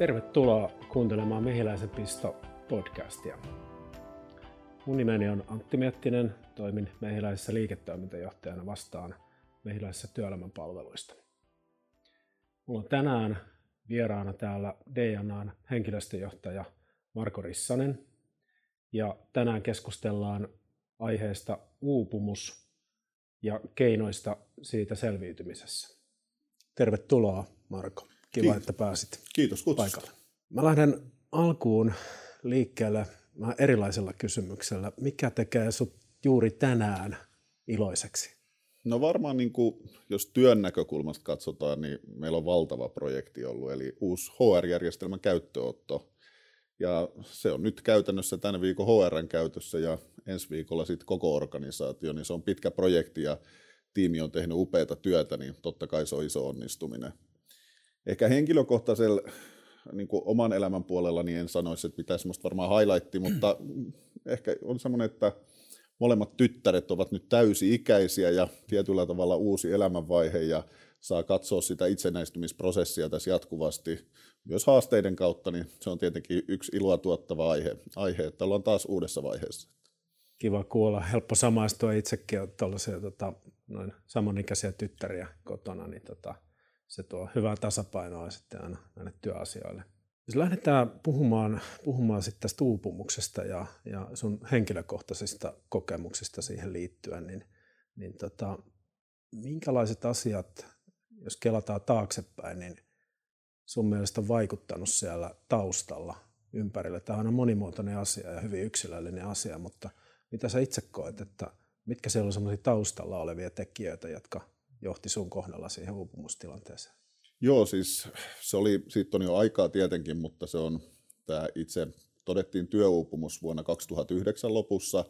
Tervetuloa kuuntelemaan Mehiläisen pisto podcastia. Mun nimeni on Antti Miettinen, toimin Mehiläisessä liiketoimintajohtajana vastaan Mehiläisessä työelämän palveluista. Mulla on tänään vieraana täällä DNAn henkilöstöjohtaja Marko Rissanen. Ja tänään keskustellaan aiheesta uupumus ja keinoista siitä selviytymisessä. Tervetuloa Marko. Kiva, Kiitos. että pääsit Kiitos kutsusta. paikalle. Mä lähden alkuun liikkeelle vähän erilaisella kysymyksellä. Mikä tekee sut juuri tänään iloiseksi? No varmaan niin kuin, jos työn näkökulmasta katsotaan, niin meillä on valtava projekti ollut, eli uusi HR-järjestelmän käyttöotto. Ja se on nyt käytännössä tänä viikon HRn käytössä ja ensi viikolla sitten koko organisaatio, niin se on pitkä projekti ja tiimi on tehnyt upeata työtä, niin totta kai se on iso onnistuminen. Ehkä henkilökohtaisella niin kuin oman elämän puolella niin en sanoisi, että pitäisi semmoista varmaan highlightti, mutta ehkä on semmoinen, että molemmat tyttäret ovat nyt täysi-ikäisiä ja tietyllä tavalla uusi elämänvaihe ja saa katsoa sitä itsenäistymisprosessia tässä jatkuvasti myös haasteiden kautta, niin se on tietenkin yksi iloa tuottava aihe, aihe että ollaan taas uudessa vaiheessa. Kiva kuulla. Helppo samaistua itsekin, on tuollaisia tota, noin samanikäisiä tyttäriä kotona, niin tota, se tuo hyvää tasapainoa sitten aina näille työasioille. Jos lähdetään puhumaan, puhumaan sitten tästä uupumuksesta ja, ja sun henkilökohtaisista kokemuksista siihen liittyen, niin, niin tota, minkälaiset asiat, jos kelataan taaksepäin, niin sun mielestä on vaikuttanut siellä taustalla ympärillä? Tämä on monimuotoinen asia ja hyvin yksilöllinen asia, mutta mitä sä itse koet, että mitkä siellä on sellaisia taustalla olevia tekijöitä, jotka johti sun kohdalla siihen uupumustilanteeseen? Joo, siis se oli, siitä on jo aikaa tietenkin, mutta se on tämä itse, todettiin työuupumus vuonna 2009 lopussa,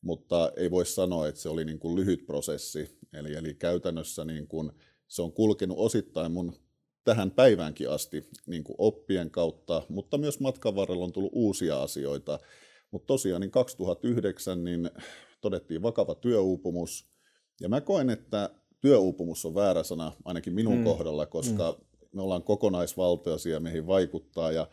mutta ei voi sanoa, että se oli niin kuin lyhyt prosessi. Eli, eli käytännössä niin kuin se on kulkenut osittain mun tähän päiväänkin asti niin kuin oppien kautta, mutta myös matkan varrella on tullut uusia asioita. Mutta tosiaan niin 2009 niin todettiin vakava työuupumus, ja mä koen, että työuupumus on väärä sana ainakin minun mm. kohdalla, koska mm. me ollaan kokonaisvaltoisia, meihin vaikuttaa ja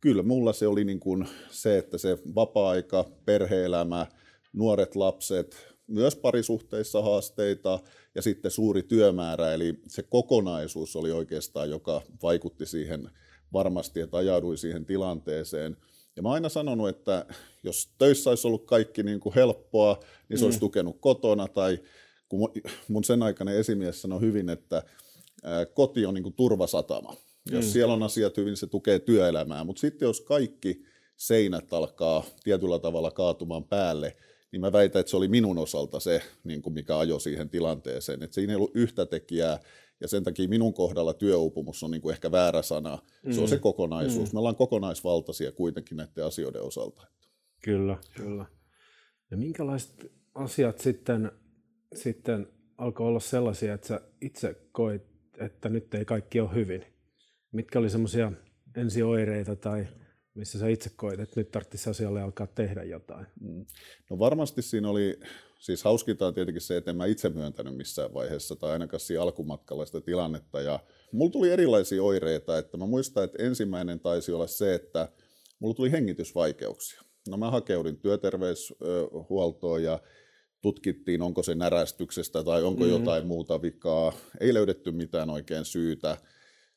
kyllä mulla se oli niin kuin se, että se vapaa-aika, perheelämä, nuoret lapset, myös parisuhteissa haasteita ja sitten suuri työmäärä, eli se kokonaisuus oli oikeastaan, joka vaikutti siihen varmasti, että ajaudui siihen tilanteeseen. Ja mä oon aina sanonut, että jos töissä olisi ollut kaikki niin kuin helppoa, niin se mm. olisi tukenut kotona tai kun mun sen aikainen esimies sanoi hyvin, että koti on niin kuin turvasatama. Jos mm. siellä on asiat hyvin, se tukee työelämää. Mutta sitten jos kaikki seinät alkaa tietyllä tavalla kaatumaan päälle, niin mä väitän, että se oli minun osalta se, niin kuin mikä ajoi siihen tilanteeseen. Että siinä ei ollut yhtä tekijää, ja sen takia minun kohdalla työuupumus on niin kuin ehkä väärä sana. Mm. Se on se mm. kokonaisuus. Mm. Me ollaan kokonaisvaltaisia kuitenkin näiden asioiden osalta. Kyllä, kyllä. Ja minkälaiset asiat sitten sitten alkoi olla sellaisia, että sä itse koit, että nyt ei kaikki ole hyvin? Mitkä oli semmoisia ensioireita tai missä sä itse koit, että nyt tarvitsisi asialle alkaa tehdä jotain? Mm. No varmasti siinä oli, siis hauskinta on tietenkin se, että en mä itse myöntänyt missään vaiheessa tai ainakaan siinä alkumatkalla sitä tilannetta. Ja mulla tuli erilaisia oireita, että mä muistan, että ensimmäinen taisi olla se, että mulla tuli hengitysvaikeuksia. No mä hakeudin työterveyshuoltoon ja tutkittiin, onko se närästyksestä tai onko mm. jotain muuta vikaa. Ei löydetty mitään oikein syytä.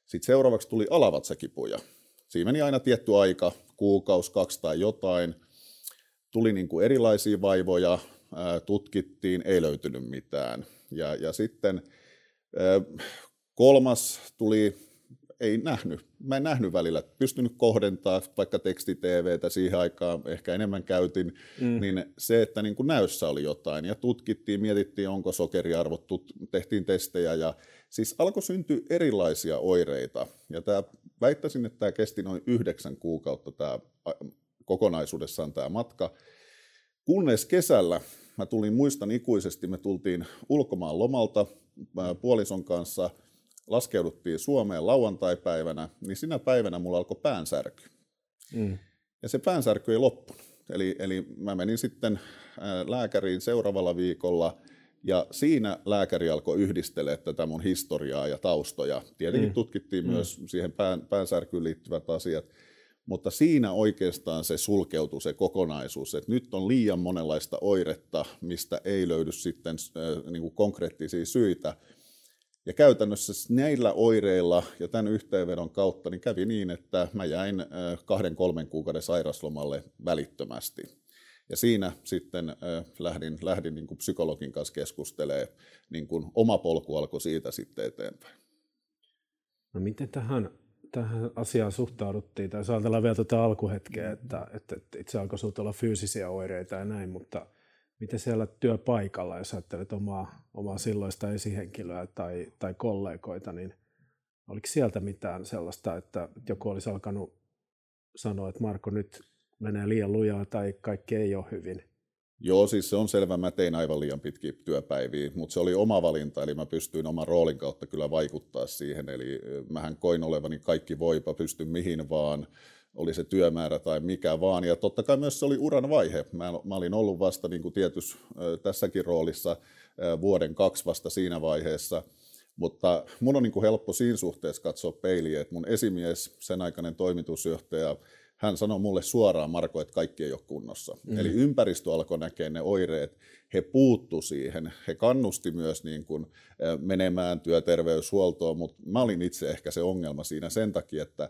Sitten seuraavaksi tuli alavatsakipuja. Siinä meni aina tietty aika, kuukausi, kaksi tai jotain. Tuli niin kuin erilaisia vaivoja, tutkittiin, ei löytynyt mitään. Ja, ja sitten kolmas tuli ei nähnyt. Mä en nähnyt välillä, pystynyt kohdentaa vaikka teksti-TVtä siihen aikaan, ehkä enemmän käytin, mm. niin se, että niin kuin näyssä oli jotain ja tutkittiin, mietittiin, onko sokeriarvot, tehtiin testejä ja siis alkoi syntyä erilaisia oireita. Ja tämä, väittäisin, että tämä kesti noin yhdeksän kuukautta tämä kokonaisuudessaan tämä matka, kunnes kesällä mä tulin, muistan ikuisesti, me tultiin ulkomaan lomalta puolison kanssa – laskeuduttiin Suomeen lauantai-päivänä, niin sinä päivänä mulla alkoi päänsärky. Mm. Ja se päänsärky ei loppunut. Eli, eli mä menin sitten lääkäriin seuraavalla viikolla Ja siinä lääkäri alkoi yhdistellä tätä mun historiaa ja taustoja. Tietenkin mm. tutkittiin mm. myös siihen pään, päänsärkyyn liittyvät asiat, mutta siinä oikeastaan se sulkeutui se kokonaisuus, että nyt on liian monenlaista oiretta, mistä ei löydy sitten äh, niin kuin konkreettisia syitä. Ja käytännössä näillä oireilla ja tämän yhteenvedon kautta niin kävi niin, että mä jäin äh, kahden kolmen kuukauden sairaslomalle välittömästi. Ja siinä sitten äh, lähdin, lähdin niin kuin psykologin kanssa keskustelemaan, niin kuin oma polku alkoi siitä sitten eteenpäin. No miten tähän tähän asiaan suhtauduttiin, tai jos ajatellaan vielä tuota alkuhetkeä, että, että, että itse alkoi olla fyysisiä oireita ja näin, mutta miten siellä työpaikalla, jos ajattelet omaa, omaa silloista esihenkilöä tai, tai kollegoita, niin oliko sieltä mitään sellaista, että joku olisi alkanut sanoa, että Marko nyt menee liian lujaa tai kaikki ei ole hyvin? Joo, siis se on selvä. Mä tein aivan liian pitkiä työpäiviä, mutta se oli oma valinta, eli mä pystyin oman roolin kautta kyllä vaikuttaa siihen. Eli mähän koin olevani kaikki voipa, pystyn mihin vaan, oli se työmäärä tai mikä vaan. Ja totta kai myös se oli uran vaihe. Mä, mä olin ollut vasta niin kuin tietys tässäkin roolissa vuoden kaksi vasta siinä vaiheessa. Mutta mun on niin kuin helppo siinä suhteessa katsoa peiliä, että mun esimies, sen aikainen toimitusjohtaja, hän sanoi mulle suoraan, Marko, että kaikki ei ole kunnossa. Mm. Eli ympäristö alkoi näkeä ne oireet, he puuttu siihen, he kannusti myös niin kuin menemään työterveyshuoltoon, mutta mä olin itse ehkä se ongelma siinä sen takia, että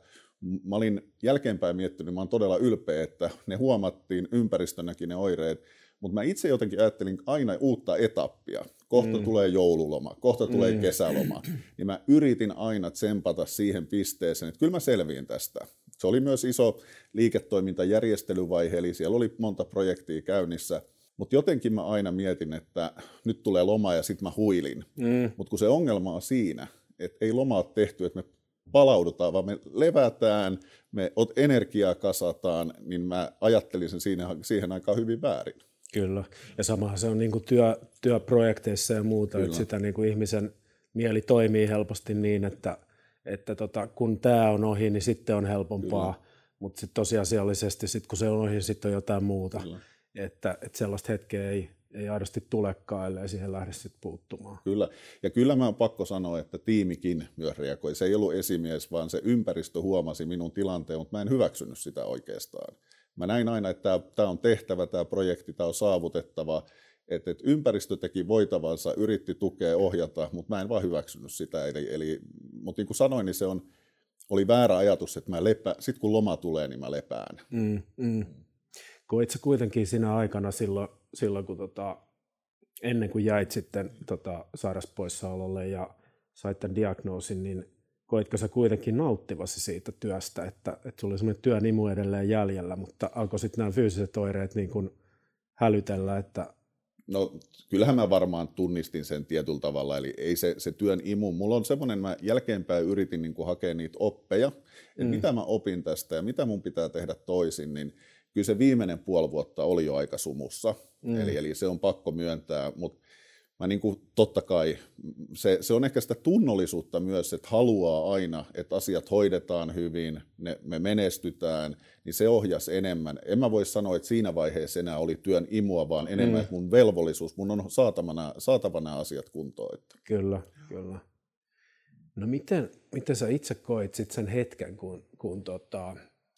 mä olin jälkeenpäin miettinyt, mä olen todella ylpeä, että ne huomattiin ympäristönäkin ne oireet, mutta mä itse jotenkin ajattelin aina uutta etappia. Kohta mm. tulee joululoma, kohta mm. tulee kesäloma. Niin mä yritin aina tsempata siihen pisteeseen, että kyllä mä selviin tästä. Se oli myös iso liiketoimintajärjestelyvaihe, eli siellä oli monta projektia käynnissä. Mutta jotenkin mä aina mietin, että nyt tulee loma ja sitten mä huilin. Mm. Mutta kun se ongelma on siinä, että ei lomaa tehty, että me palaudutaan, vaan me levätään, me energiaa kasataan, niin mä ajattelin sen siinä, siihen aikaan hyvin väärin. Kyllä, ja samahan se on niin kuin työ, työprojekteissa ja muuta, Kyllä. että sitä niin kuin ihmisen mieli toimii helposti niin, että – että tota, kun tämä on ohi, niin sitten on helpompaa, mutta sitten tosiasiallisesti, sit kun se on ohi, sitten on jotain muuta. Että, että sellaista hetkeä ei, ei aidosti tulekaan, ellei siihen lähde sitten puuttumaan. Kyllä, ja kyllä mä oon pakko sanoa, että tiimikin myös reagoi. Se ei ollut esimies, vaan se ympäristö huomasi minun tilanteen, mutta mä en hyväksynyt sitä oikeastaan. Mä näin aina, että tämä on tehtävä, tämä projekti, tämä on saavutettava, että, että ympäristö teki voitavansa, yritti tukea, ohjata, mutta mä en vaan hyväksynyt sitä. Eli, eli, mutta niin kuin sanoin, niin se on, oli väärä ajatus, että mä lepään, sit kun loma tulee, niin mä lepään. Mm, mm. Koit sä kuitenkin siinä aikana silloin, silloin kun tota, ennen kuin jäit sitten tota, sairauspoissaololle ja sait tämän diagnoosin, niin koitko sä kuitenkin nauttivasi siitä työstä, että, että sulla oli semmoinen työnimu edelleen jäljellä, mutta alkoi sitten nämä fyysiset oireet niin kuin hälytellä, että No kyllähän mä varmaan tunnistin sen tietyllä tavalla, eli ei se, se työn imu. Mulla on semmoinen, mä jälkeenpäin yritin niin hakea niitä oppeja, että mm. mitä mä opin tästä ja mitä mun pitää tehdä toisin, niin kyllä se viimeinen puoli vuotta oli jo aika sumussa, mm. eli, eli se on pakko myöntää, mutta mä niin kuin, totta kai, se, se on ehkä sitä tunnollisuutta myös, että haluaa aina, että asiat hoidetaan hyvin, ne, me menestytään, niin se ohjas enemmän. En mä voi sanoa, että siinä vaiheessa enää oli työn imua, vaan enemmän, mm. että mun velvollisuus, mun on saatavana, saatavana asiat kuntoon. Että. Kyllä, kyllä. No miten, miten sä itse koit sit sen hetken, kun, kun tota,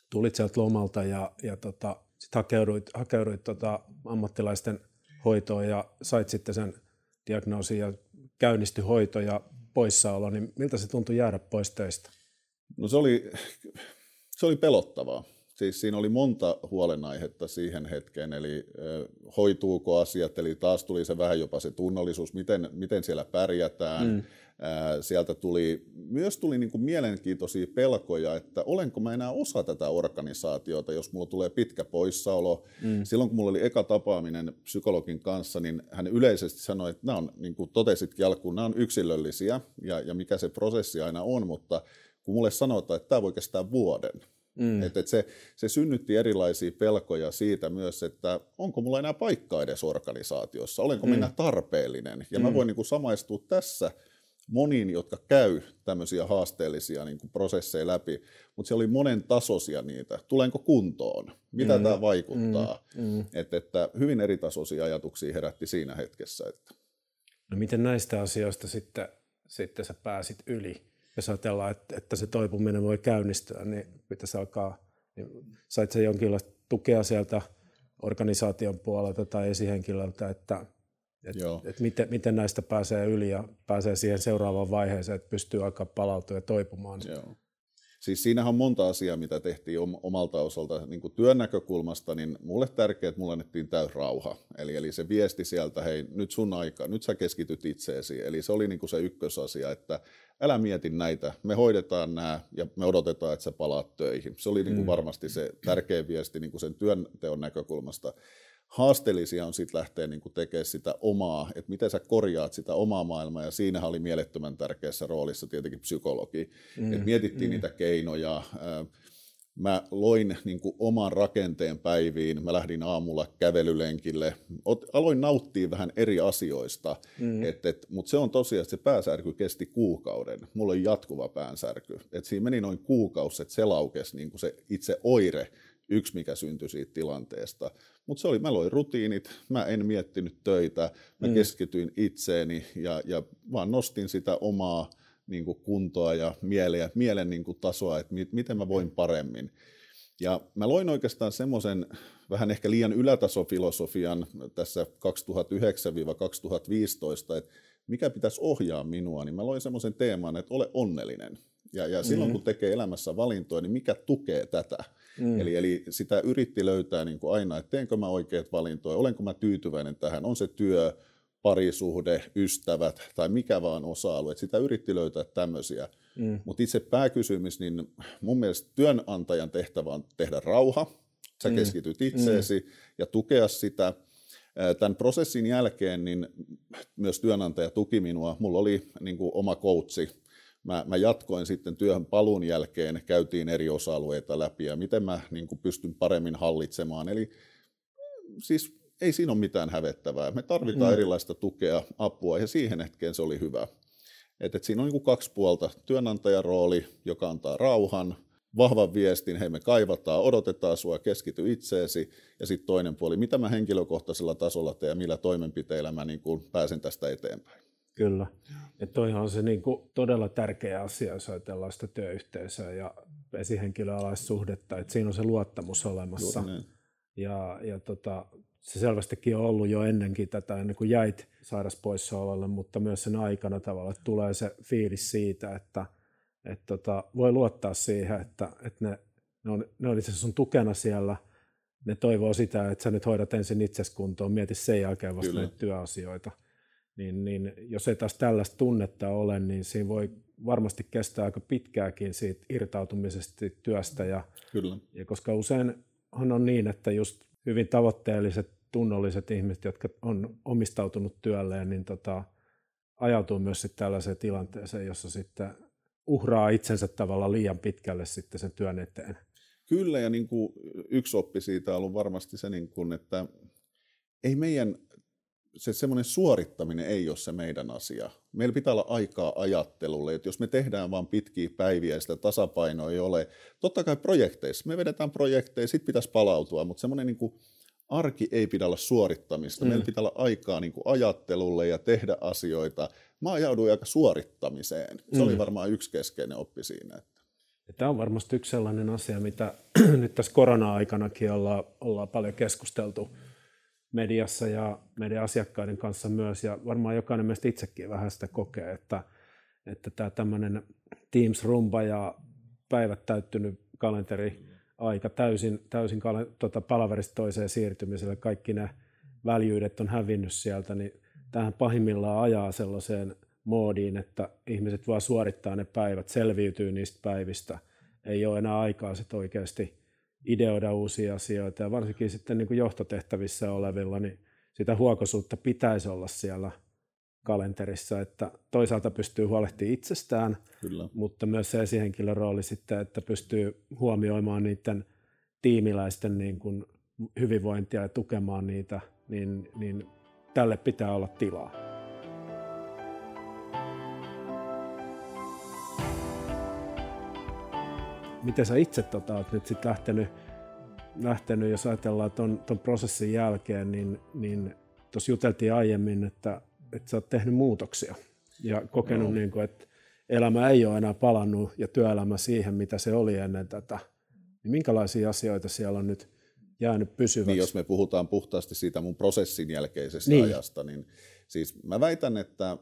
tulit sieltä lomalta ja, ja tota, sit hakeuduit, hakeuduit tota ammattilaisten hoitoon ja sait sitten sen diagnoosi ja käynnisty hoito ja poissaolo, niin miltä se tuntui jäädä pois töistä? No se oli, se oli pelottavaa. Siis siinä oli monta huolenaihetta siihen hetkeen, eli hoituuko asiat, eli taas tuli se vähän jopa se tunnollisuus, miten, miten siellä pärjätään. Mm. Sieltä tuli, myös tuli niin kuin mielenkiintoisia pelkoja, että olenko mä enää osa tätä organisaatiota, jos mulla tulee pitkä poissaolo. Mm. Silloin kun mulla oli eka tapaaminen psykologin kanssa, niin hän yleisesti sanoi, että nämä on, niin kuin totesitkin alkuun, nämä on yksilöllisiä ja, ja mikä se prosessi aina on, mutta kun mulle sanotaan, että tämä voi kestää vuoden, Mm. Et, et se, se synnytti erilaisia pelkoja siitä myös, että onko mulla enää paikkaa edes organisaatiossa, olenko mm. minä tarpeellinen. Ja mm. mä voin niin kuin samaistua tässä moniin, jotka käy tämmöisiä haasteellisia niin kuin prosesseja läpi, mutta siellä oli monen tasoisia niitä. Tulenko kuntoon? Mitä mm. tämä vaikuttaa? Mm. Mm. Et, että hyvin eri tasoisia ajatuksia herätti siinä hetkessä. Että. No miten näistä asioista sitten, sitten sä pääsit yli? Jos ajatellaan, että, että se toipuminen voi käynnistyä, niin pitäisi alkaa, niin sait sä jonkinlaista tukea sieltä organisaation puolelta tai esihenkilöltä, että, että, että miten, miten näistä pääsee yli ja pääsee siihen seuraavaan vaiheeseen, että pystyy aika palautumaan ja toipumaan. Joo. Siis siinähän on monta asiaa, mitä tehtiin omalta osalta niin kuin työn näkökulmasta, niin mulle tärkeää, että mulle annettiin täys rauha. Eli, eli se viesti sieltä, hei nyt sun aika, nyt sä keskityt itseesi. Eli se oli niin kuin se ykkösasia, että älä mieti näitä, me hoidetaan nämä ja me odotetaan, että sä palaat töihin. Se oli niin kuin mm. varmasti se tärkein viesti niin kuin sen työnteon näkökulmasta haasteellisia on sitten lähteä niin tekemään sitä omaa, että miten sä korjaat sitä omaa maailmaa, ja siinä oli mielettömän tärkeässä roolissa tietenkin psykologi. Mm, että mietittiin mm. niitä keinoja. Mä loin niin kuin oman rakenteen päiviin, mä lähdin aamulla kävelylenkille, aloin nauttia vähän eri asioista, mm. et, et, mutta se on tosiaan, että se pääsärky kesti kuukauden. Mulla oli jatkuva päänsärky. Et siinä meni noin kuukausi, että se laukesi niin se itse oire, yksi mikä syntyi siitä tilanteesta. Mutta se oli, mä loin rutiinit, mä en miettinyt töitä, mä mm. keskityin itseeni ja, ja vaan nostin sitä omaa niin kuin kuntoa ja mielen, mielen niin kuin tasoa, että mi, miten mä voin paremmin. Ja mä loin oikeastaan semmoisen vähän ehkä liian ylätasofilosofian tässä 2009-2015, että mikä pitäisi ohjaa minua, niin mä loin semmoisen teeman, että ole onnellinen. Ja, ja silloin mm-hmm. kun tekee elämässä valintoja, niin mikä tukee tätä? Mm. Eli, eli sitä yritti löytää niin kuin aina, että teenkö mä oikeat valintoja, olenko mä tyytyväinen tähän, on se työ, parisuhde, ystävät tai mikä vaan osa-alue. Että sitä yritti löytää tämmöisiä. Mm. Mutta itse pääkysymys, niin mun mielestä työnantajan tehtävä on tehdä rauha, sä mm. keskityt itseesi mm. ja tukea sitä. Tämän prosessin jälkeen niin myös työnantaja tuki minua. Mulla oli niin kuin oma coachi, mä, mä jatkoin sitten työhön palun jälkeen, käytiin eri osa-alueita läpi ja miten mä niin kuin pystyn paremmin hallitsemaan. Eli siis ei siinä ole mitään hävettävää. Me tarvitaan mm. erilaista tukea, apua ja siihen hetkeen se oli hyvä. Et, et siinä on niin kuin kaksi puolta. Työnantajan rooli, joka antaa rauhan, vahvan viestin, hei me kaivataan, odotetaan sua, keskity itseesi. Ja sitten toinen puoli, mitä mä henkilökohtaisella tasolla teen ja millä toimenpiteillä mä niin kuin pääsen tästä eteenpäin. Kyllä. Ja toihan on se niin kuin todella tärkeä asia, jos ajatellaan sitä työyhteisöä ja esihenkilöalaissuhdetta, että siinä on se luottamus olemassa. Niin. Ja, ja tota, se selvästikin on ollut jo ennenkin tätä, ennen kuin jäit sairaspoissaololle, mutta myös sen aikana tavalla, että tulee se fiilis siitä, että, että tota, voi luottaa siihen, että, että ne, ne, on, ne on itse sun tukena siellä, ne toivoo sitä, että sä nyt hoidat ensin itseskuntoon, mieti sen jälkeen vasta Kyllä. näitä työasioita niin, niin jos ei taas tällaista tunnetta ole, niin siinä voi varmasti kestää aika pitkääkin siitä irtautumisesta työstä. Ja, Kyllä. ja koska useinhan on niin, että just hyvin tavoitteelliset, tunnolliset ihmiset, jotka on omistautunut työlleen, niin tota, ajautuu myös sitten tällaiseen tilanteeseen, jossa sitten uhraa itsensä tavalla liian pitkälle sitten sen työn eteen. Kyllä, ja niin kuin yksi oppi siitä on ollut varmasti se, niin kuin, että ei meidän se semmoinen suorittaminen ei ole se meidän asia. Meillä pitää olla aikaa ajattelulle, että jos me tehdään vain pitkiä päiviä ja sitä tasapainoa ei ole, totta kai projekteissa, me vedetään projekteja, sitten pitäisi palautua, mutta semmoinen niin kuin arki ei pidä olla suorittamista. Mm. Meillä pitää olla aikaa niin kuin ajattelulle ja tehdä asioita. Mä ajauduin aika suorittamiseen. Se mm. oli varmaan yksi keskeinen oppi siinä. Että. Tämä on varmasti yksi sellainen asia, mitä nyt tässä korona-aikanakin ollaan, ollaan paljon keskusteltu mediassa ja meidän asiakkaiden kanssa myös, ja varmaan jokainen meistä itsekin vähän sitä kokee, että, että tämä tämmöinen Teams-rumba ja päivät täyttynyt kalenteri aika täysin, täysin tuota, palaverista toiseen siirtymiselle, kaikki ne väljyydet on hävinnyt sieltä, niin tähän pahimmillaan ajaa sellaiseen moodiin, että ihmiset vaan suorittaa ne päivät, selviytyy niistä päivistä, ei ole enää aikaa sitten oikeasti ideoida uusia asioita ja varsinkin sitten niin kuin johtotehtävissä olevilla, niin sitä huokosuutta pitäisi olla siellä kalenterissa, että toisaalta pystyy huolehtimaan itsestään, Kyllä. mutta myös se esihenkilön rooli sitten, että pystyy huomioimaan niiden tiimiläisten niin kuin hyvinvointia ja tukemaan niitä, niin, niin tälle pitää olla tilaa. Miten sä itse tota, oot nyt sitten lähtenyt, lähtenyt, jos ajatellaan tuon prosessin jälkeen, niin, niin tuossa juteltiin aiemmin, että että sä oot tehnyt muutoksia ja kokenut, no. niin kuin, että elämä ei ole enää palannut ja työelämä siihen, mitä se oli ennen tätä. Niin minkälaisia asioita siellä on nyt jäänyt pysyväksi? Niin, jos me puhutaan puhtaasti siitä mun prosessin jälkeisestä niin. ajasta, niin siis mä väitän, että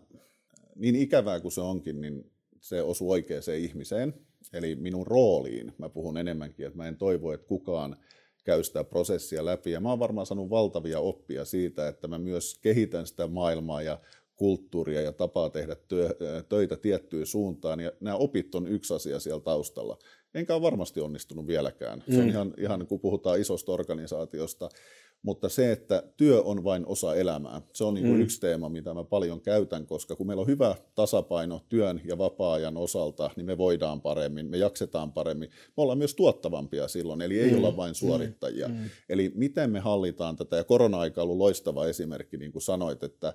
niin ikävää kuin se onkin, niin se osuu oikeaan ihmiseen, eli minun rooliin. Mä puhun enemmänkin, että mä en toivo, että kukaan käy sitä prosessia läpi. Ja mä oon varmaan saanut valtavia oppia siitä, että mä myös kehitän sitä maailmaa ja kulttuuria ja tapaa tehdä työ, töitä tiettyyn suuntaan. Ja nämä opit on yksi asia siellä taustalla. Enkä ole varmasti onnistunut vieläkään. Se on mm. ihan, ihan kun puhutaan isosta organisaatiosta, mutta se, että työ on vain osa elämää, se on niin kuin mm. yksi teema, mitä mä paljon käytän, koska kun meillä on hyvä tasapaino työn ja vapaa-ajan osalta, niin me voidaan paremmin, me jaksetaan paremmin. Me ollaan myös tuottavampia silloin, eli ei mm. olla vain suorittajia. Mm. Eli miten me hallitaan tätä, ja korona-aika on ollut loistava esimerkki, niin kuin sanoit, että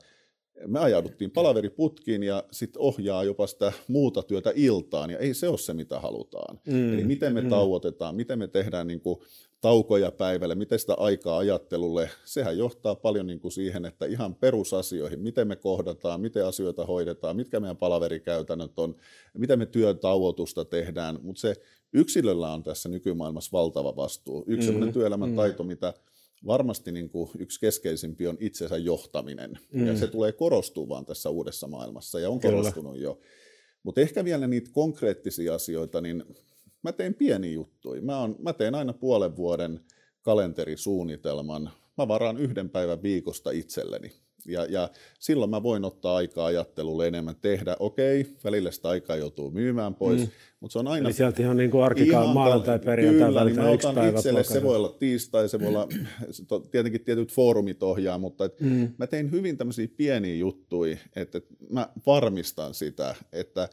me ajauduttiin palaveriputkiin ja sitten ohjaa jopa sitä muuta työtä iltaan, ja ei se ole se, mitä halutaan. Mm. Eli miten me mm. tauotetaan, miten me tehdään niin kuin taukoja päivälle, miten sitä aikaa ajattelulle, sehän johtaa paljon niin kuin siihen, että ihan perusasioihin, miten me kohdataan, miten asioita hoidetaan, mitkä meidän palaverikäytännöt on, miten me työn tauotusta tehdään, mutta se yksilöllä on tässä nykymaailmassa valtava vastuu. Yksi mm, sellainen työelämän mm. taito, mitä varmasti niin kuin yksi keskeisimpi on itsensä johtaminen, mm. ja se tulee korostumaan tässä uudessa maailmassa, ja on Kyllä. korostunut jo. Mutta ehkä vielä niitä konkreettisia asioita, niin mä teen pieni juttuja. Mä, on, mä teen aina puolen vuoden kalenterisuunnitelman. Mä varaan yhden päivän viikosta itselleni. Ja, ja silloin mä voin ottaa aikaa ajattelulle enemmän tehdä. Okei, välillä sitä aikaa joutuu myymään pois, mm. mutta se on aina... Eli sieltä ihan niin kuin arkikaan maanantai, perjantai, Kyllä, niin mä otan päivä itselle, se voi olla tiistai, se voi olla, tietenkin tietyt foorumit ohjaa, mutta et mm. mä tein hyvin tämmöisiä pieniä juttuja, että, että mä varmistan sitä, että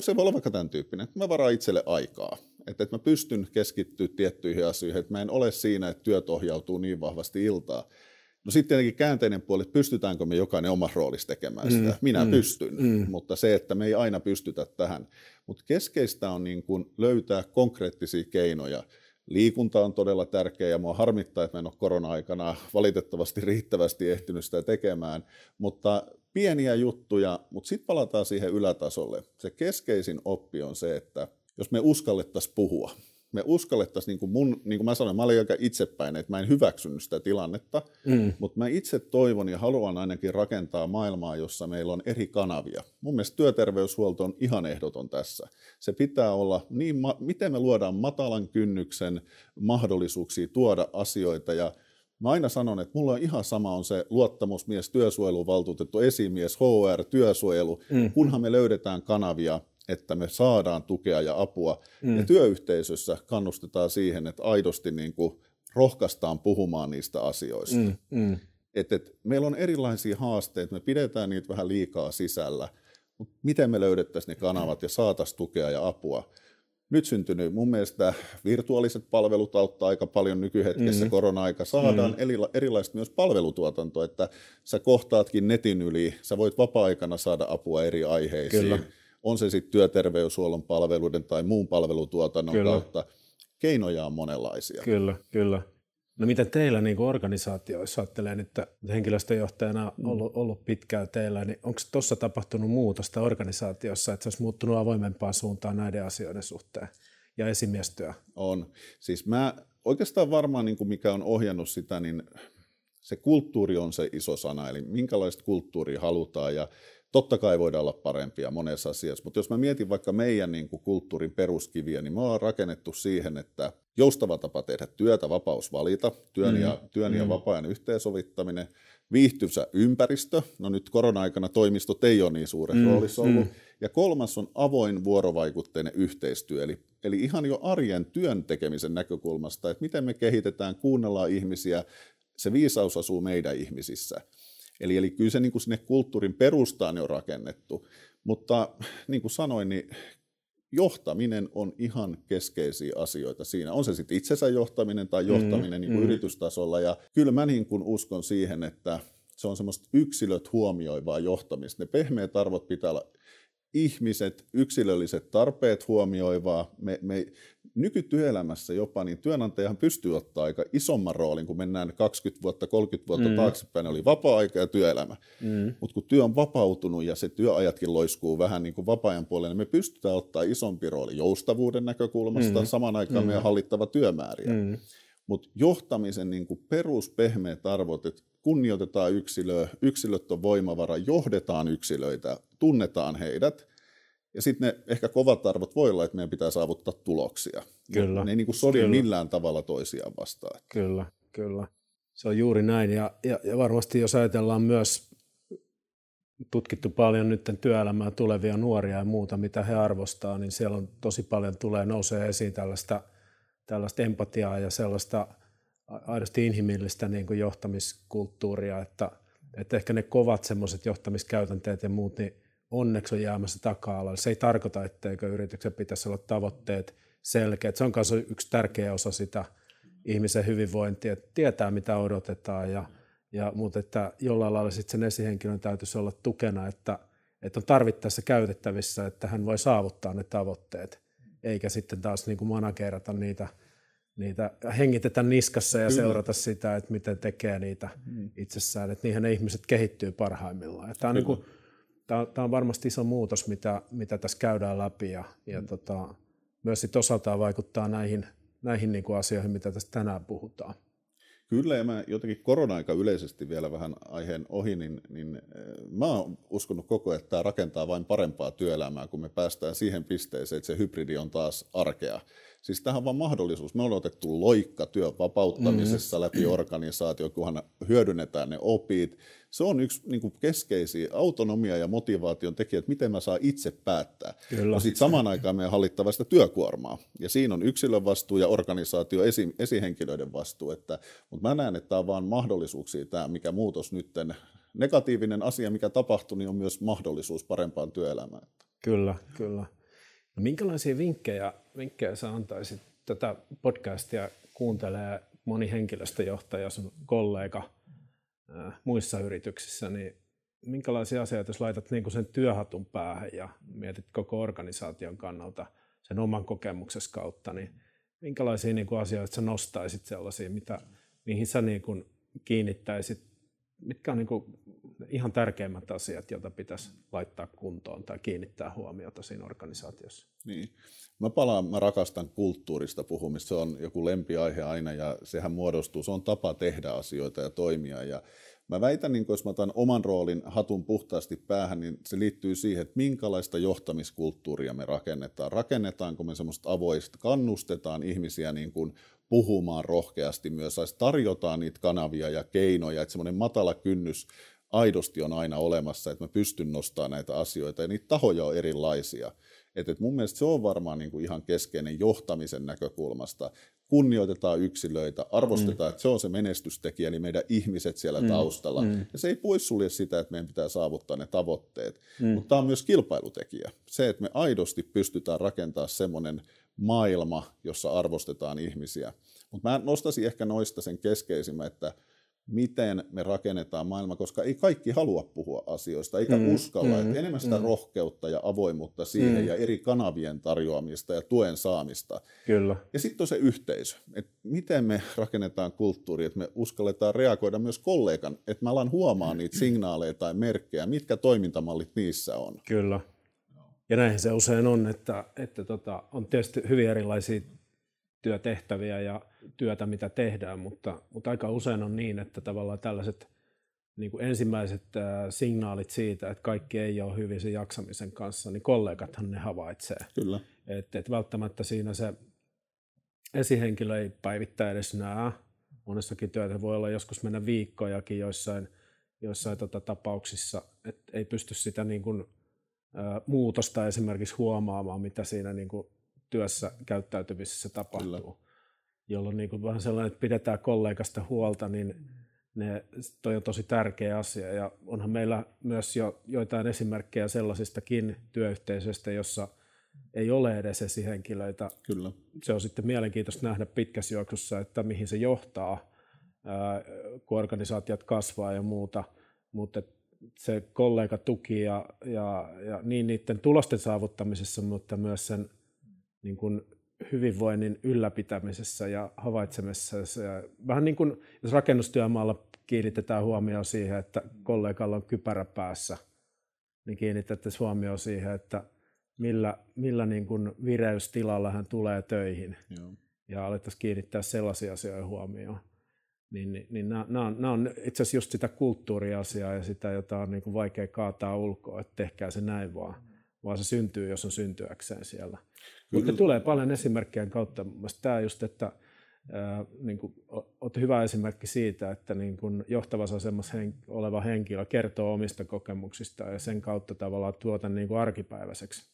se voi olla vaikka tämän tyyppinen, että mä varaan itselle aikaa. Että, että mä pystyn keskittyä tiettyihin asioihin, että mä en ole siinä, että työt ohjautuu niin vahvasti iltaa. No sitten tietenkin käänteinen puoli, että pystytäänkö me jokainen omassa roolissa tekemään sitä. Mm, Minä mm, pystyn, mm. mutta se, että me ei aina pystytä tähän. Mutta keskeistä on niin kuin löytää konkreettisia keinoja. Liikunta on todella tärkeä ja mua harmittaa, että mä en ole korona-aikana valitettavasti riittävästi ehtinyt sitä tekemään, mutta pieniä juttuja, mutta sitten palataan siihen ylätasolle. Se keskeisin oppi on se, että jos me uskallettaisiin puhua, me uskallettaisiin, niin kuin, mun, niin kuin mä sanoin, mä olin aika itsepäin, että mä en hyväksynyt sitä tilannetta, mm. mutta mä itse toivon ja haluan ainakin rakentaa maailmaa, jossa meillä on eri kanavia. Mun mielestä työterveyshuolto on ihan ehdoton tässä. Se pitää olla, niin, miten me luodaan matalan kynnyksen mahdollisuuksia tuoda asioita ja Mä aina sanon, että mulla on ihan sama on se luottamusmies, työsuojeluvaltuutettu, esimies, HR, työsuojelu, mm. kunhan me löydetään kanavia, että me saadaan tukea ja apua. Mm. Ja työyhteisössä kannustetaan siihen, että aidosti niin kuin rohkaistaan puhumaan niistä asioista. Mm. Mm. Et, et, meillä on erilaisia haasteita, me pidetään niitä vähän liikaa sisällä, mutta miten me löydettäisiin ne kanavat ja saataisiin tukea ja apua nyt syntynyt mun mielestä virtuaaliset palvelut auttaa aika paljon nykyhetkessä mm. korona-aika. Saadaan mm. erilaista myös palvelutuotantoa, että sä kohtaatkin netin yli, sä voit vapaa-aikana saada apua eri aiheisiin. Kyllä. On se sitten työterveyshuollon palveluiden tai muun palvelutuotannon kyllä. kautta. Keinoja on monenlaisia. Kyllä, kyllä. No miten teillä niin kuin organisaatioissa, ajattelee nyt henkilöstöjohtajana mm. ollut, ollut pitkään teillä, niin onko tuossa tapahtunut muutosta organisaatiossa, että se olisi muuttunut avoimempaan suuntaan näiden asioiden suhteen ja esimiestyö? On. Siis mä oikeastaan varmaan, niin kuin mikä on ohjannut sitä, niin se kulttuuri on se iso sana, eli minkälaista kulttuuria halutaan ja Totta kai voidaan olla parempia monessa asiassa, mutta jos mä mietin vaikka meidän niin kuin kulttuurin peruskiviä, niin me ollaan rakennettu siihen, että joustava tapa tehdä työtä, vapaus valita, työn, mm. ja, työn mm. ja vapaa-ajan yhteensovittaminen, viihtyisä ympäristö, no nyt korona-aikana toimistot ei ole niin suuren mm. roolissa ollut, mm. ja kolmas on avoin vuorovaikutteinen yhteistyö, eli, eli ihan jo arjen työn tekemisen näkökulmasta, että miten me kehitetään, kuunnellaan ihmisiä, se viisaus asuu meidän ihmisissä. Eli, eli kyllä se niin kuin sinne kulttuurin perustaan on rakennettu. Mutta niin kuin sanoin, niin johtaminen on ihan keskeisiä asioita siinä. On se sitten itsensä johtaminen tai johtaminen mm, niin kuin mm. yritystasolla. Ja kyllä mä niin kuin uskon siihen, että se on semmoista yksilöt huomioivaa johtamista. Ne pehmeät arvot pitää olla ihmiset, yksilölliset tarpeet huomioivaa. Me, me, nykytyöelämässä jopa, niin työnantajahan pystyy ottaa aika isomman roolin, kun mennään 20 vuotta, 30 vuotta mm. taaksepäin, oli vapaa-aika ja työelämä. Mm. Mutta kun työ on vapautunut ja se työajatkin loiskuu vähän niin kuin vapaa-ajan puolelle, niin me pystytään ottaa isompi rooli joustavuuden näkökulmasta, mm. saman aikaan mm. meidän hallittava työmääriä. Mm. Mutta johtamisen niin kuin peruspehmeät arvot, että kunnioitetaan yksilöä, yksilöt on voimavara, johdetaan yksilöitä, tunnetaan heidät – ja sitten ne ehkä kovat arvot voi olla, että meidän pitää saavuttaa tuloksia. Kyllä. Ne ei niin sodi millään tavalla toisiaan vastaan. Kyllä, kyllä. Se on juuri näin. Ja, ja, ja varmasti jos ajatellaan myös tutkittu paljon nyt työelämää tulevia nuoria ja muuta, mitä he arvostaa, niin siellä on tosi paljon tulee nousee esiin tällaista, tällaista empatiaa ja sellaista aidosti inhimillistä niin kuin johtamiskulttuuria, että, että ehkä ne kovat semmoiset johtamiskäytänteet ja muut, niin onneksi on jäämässä taka-alalle. Se ei tarkoita, etteikö yrityksen pitäisi olla tavoitteet selkeät. Se on myös yksi tärkeä osa sitä ihmisen hyvinvointia, että tietää mitä odotetaan, ja, ja, mutta että jollain lailla sitten sen esihenkilön täytyisi olla tukena, että, että on tarvittaessa käytettävissä, että hän voi saavuttaa ne tavoitteet, eikä sitten taas niin kuin managerata niitä, niitä, hengitetä niskassa ja Kyllä. seurata sitä, että miten tekee niitä mm. itsessään, että niihin ne ihmiset kehittyy parhaimmillaan. Tämä on niin kuin, tämä, tämä on varmasti iso muutos, mitä, mitä tässä käydään läpi ja, ja mm. tota, myös sit osaltaan vaikuttaa näihin, näihin niin kuin asioihin, mitä tästä tänään puhutaan. Kyllä, ja mä jotenkin korona-aika yleisesti vielä vähän aiheen ohi, niin, niin eh, mä oon uskonut koko ajan, että tämä rakentaa vain parempaa työelämää, kun me päästään siihen pisteeseen, että se hybridi on taas arkea. Siis tähän on vaan mahdollisuus. Me ollaan otettu loikka työn vapauttamisessa mm-hmm. läpi organisaatio, kunhan hyödynnetään ne opit. Se on yksi niin kuin keskeisiä autonomia ja motivaation tekijä, että miten mä saan itse päättää. Kyllä. Ja sitten samaan aikaan meidän hallittava sitä työkuormaa. Ja siinä on yksilön vastuu ja organisaatio esi, esihenkilöiden vastuu. Että, mutta mä näen, että tämä on vaan mahdollisuuksia, tämä mikä muutos nytten, negatiivinen asia, mikä tapahtui, niin on myös mahdollisuus parempaan työelämään. Kyllä, kyllä. No minkälaisia vinkkejä, vinkkejä sä antaisit? Tätä podcastia kuuntelee moni henkilöstöjohtaja, sun kollega ää, muissa yrityksissä, niin minkälaisia asioita, jos laitat niin kuin sen työhatun päähän ja mietit koko organisaation kannalta sen oman kokemuksesi kautta, niin minkälaisia niin kuin asioita sä nostaisit sellaisia, mitä, mihin sä niin kuin kiinnittäisit, mitkä on niin kuin ihan tärkeimmät asiat, joita pitäisi laittaa kuntoon tai kiinnittää huomiota siinä organisaatiossa. Niin. Mä palaan, mä rakastan kulttuurista puhumista, se on joku lempiaihe aina ja sehän muodostuu, se on tapa tehdä asioita ja toimia ja Mä väitän, niin jos mä otan oman roolin hatun puhtaasti päähän, niin se liittyy siihen, että minkälaista johtamiskulttuuria me rakennetaan. Rakennetaanko me semmoista avoista, kannustetaan ihmisiä niin kuin puhumaan rohkeasti myös, tarjotaan niitä kanavia ja keinoja, että semmoinen matala kynnys aidosti on aina olemassa, että mä pystyn nostamaan näitä asioita ja niitä tahoja on erilaisia. Et, et mun mielestä se on varmaan niin kuin ihan keskeinen johtamisen näkökulmasta. Kunnioitetaan yksilöitä, arvostetaan, mm. että se on se menestystekijä, eli meidän ihmiset siellä mm. taustalla. Mm. Ja se ei poissulje sitä, että meidän pitää saavuttaa ne tavoitteet, mm. mutta tämä on myös kilpailutekijä. Se, että me aidosti pystytään rakentamaan semmoinen maailma, jossa arvostetaan ihmisiä. Mutta mä nostaisin ehkä noista sen keskeisimmän, että – miten me rakennetaan maailma, koska ei kaikki halua puhua asioista, eikä mm, uskalla. Mm, että enemmän sitä mm. rohkeutta ja avoimuutta siihen mm. ja eri kanavien tarjoamista ja tuen saamista. Kyllä. Ja sitten on se yhteisö, että miten me rakennetaan kulttuuri, että me uskalletaan reagoida myös kollegan, että mä alan huomaa niitä signaaleja tai merkkejä, mitkä toimintamallit niissä on. Kyllä. Ja näinhän se usein on, että, että tota, on tietysti hyvin erilaisia työtehtäviä ja työtä, mitä tehdään, mutta, mutta aika usein on niin, että tavallaan tällaiset niin kuin ensimmäiset signaalit siitä, että kaikki ei ole hyvin sen jaksamisen kanssa, niin kollegathan ne havaitsee. Kyllä. Että et välttämättä siinä se esihenkilö ei päivittäin edes näe. Monessakin työtä voi olla joskus mennä viikkojakin joissain, joissain tota tapauksissa, että ei pysty sitä niin kuin, ä, muutosta esimerkiksi huomaamaan, mitä siinä niin kuin työssä käyttäytymisessä tapahtuu. Kyllä. Jolloin niin kuin vähän sellainen, että pidetään kollegasta huolta, niin ne, toi on tosi tärkeä asia. Ja onhan meillä myös jo joitain esimerkkejä sellaisistakin työyhteisöistä, jossa ei ole edes esihenkilöitä. Kyllä. Se on sitten mielenkiintoista nähdä pitkässä juoksussa, että mihin se johtaa, kun organisaatiot kasvaa ja muuta. Mutta se kollega tuki ja, ja, ja niin niiden tulosten saavuttamisessa, mutta myös sen niin kuin hyvinvoinnin ylläpitämisessä ja havaitsemisessa. Ja vähän niin kuin jos rakennustyömaalla kiinnitetään huomioon siihen, että kollegalla on kypärä päässä, niin kiinnitettäisiin huomioon siihen, että millä, millä niin kuin vireystilalla hän tulee töihin. Joo. Ja alettaisiin kiinnittää sellaisia asioita huomioon. Niin, niin, niin nämä, nämä, on, nämä on itse asiassa just sitä kulttuuriasiaa ja sitä, jota on niin kuin vaikea kaataa ulkoa, että tehkää se näin vaan, vaan se syntyy, jos on syntyäkseen siellä. Mutta tulee paljon esimerkkejä kautta. Mielestäni tämä just, että ää, niin kuin, olet hyvä esimerkki siitä, että niin kuin johtavassa asemassa hen, oleva henkilö kertoo omista kokemuksista ja sen kautta tavallaan tuota niin kuin arkipäiväiseksi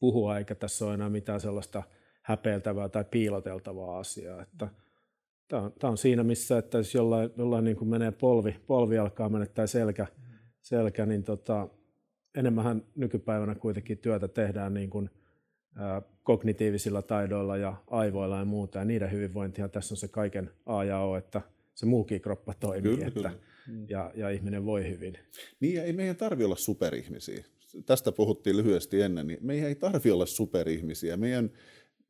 puhua, eikä tässä ole enää mitään sellaista häpeiltävää tai piiloteltavaa asiaa. Että tämä, on, tämä on siinä, missä että jos jollain, jollain niin kuin menee polvi, polvi alkaa mennä tai selkä, selkä niin tota, enemmän nykypäivänä kuitenkin työtä tehdään niin kuin, kognitiivisilla taidoilla ja aivoilla ja muuta, ja niiden hyvinvointia tässä on se kaiken A ja O, että se muukin kroppa toimii, kyllä, että, kyllä. Ja, ja ihminen voi hyvin. Niin, ei meidän tarvi olla superihmisiä. Tästä puhuttiin lyhyesti ennen, niin meidän ei tarvi olla superihmisiä. Meidän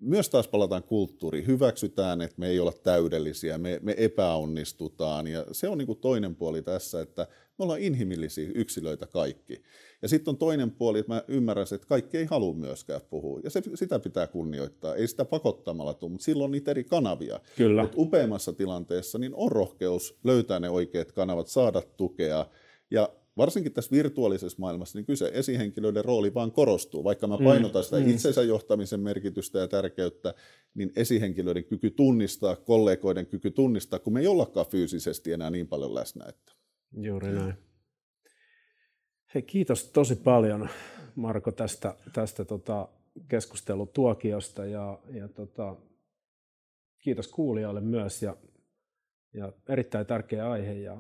myös taas palataan kulttuuriin. Hyväksytään, että me ei olla täydellisiä, me, me epäonnistutaan. Ja se on niin kuin toinen puoli tässä, että me ollaan inhimillisiä yksilöitä kaikki. Ja sitten on toinen puoli, että mä ymmärrän, että kaikki ei halua myöskään puhua. Ja se, sitä pitää kunnioittaa. Ei sitä pakottamalla tule, mutta silloin on niitä eri kanavia. Kyllä. Mutta upeammassa tilanteessa niin on rohkeus löytää ne oikeat kanavat, saada tukea. Ja varsinkin tässä virtuaalisessa maailmassa, niin kyse esihenkilöiden rooli vaan korostuu. Vaikka mä mm, painotan sitä mm. itsensä johtamisen merkitystä ja tärkeyttä, niin esihenkilöiden kyky tunnistaa, kollegoiden kyky tunnistaa, kun me ei ollakaan fyysisesti enää niin paljon läsnä. Että. Juuri näin. Hei, kiitos tosi paljon Marko tästä, tästä tota keskustelutuokiosta ja, ja tota, kiitos kuulijoille myös ja, ja erittäin tärkeä aihe ja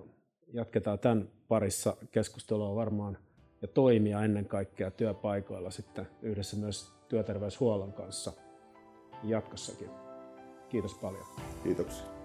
jatketaan tämän parissa keskustelua varmaan ja toimia ennen kaikkea työpaikoilla sitten yhdessä myös työterveyshuollon kanssa jatkossakin. Kiitos paljon. Kiitoksia.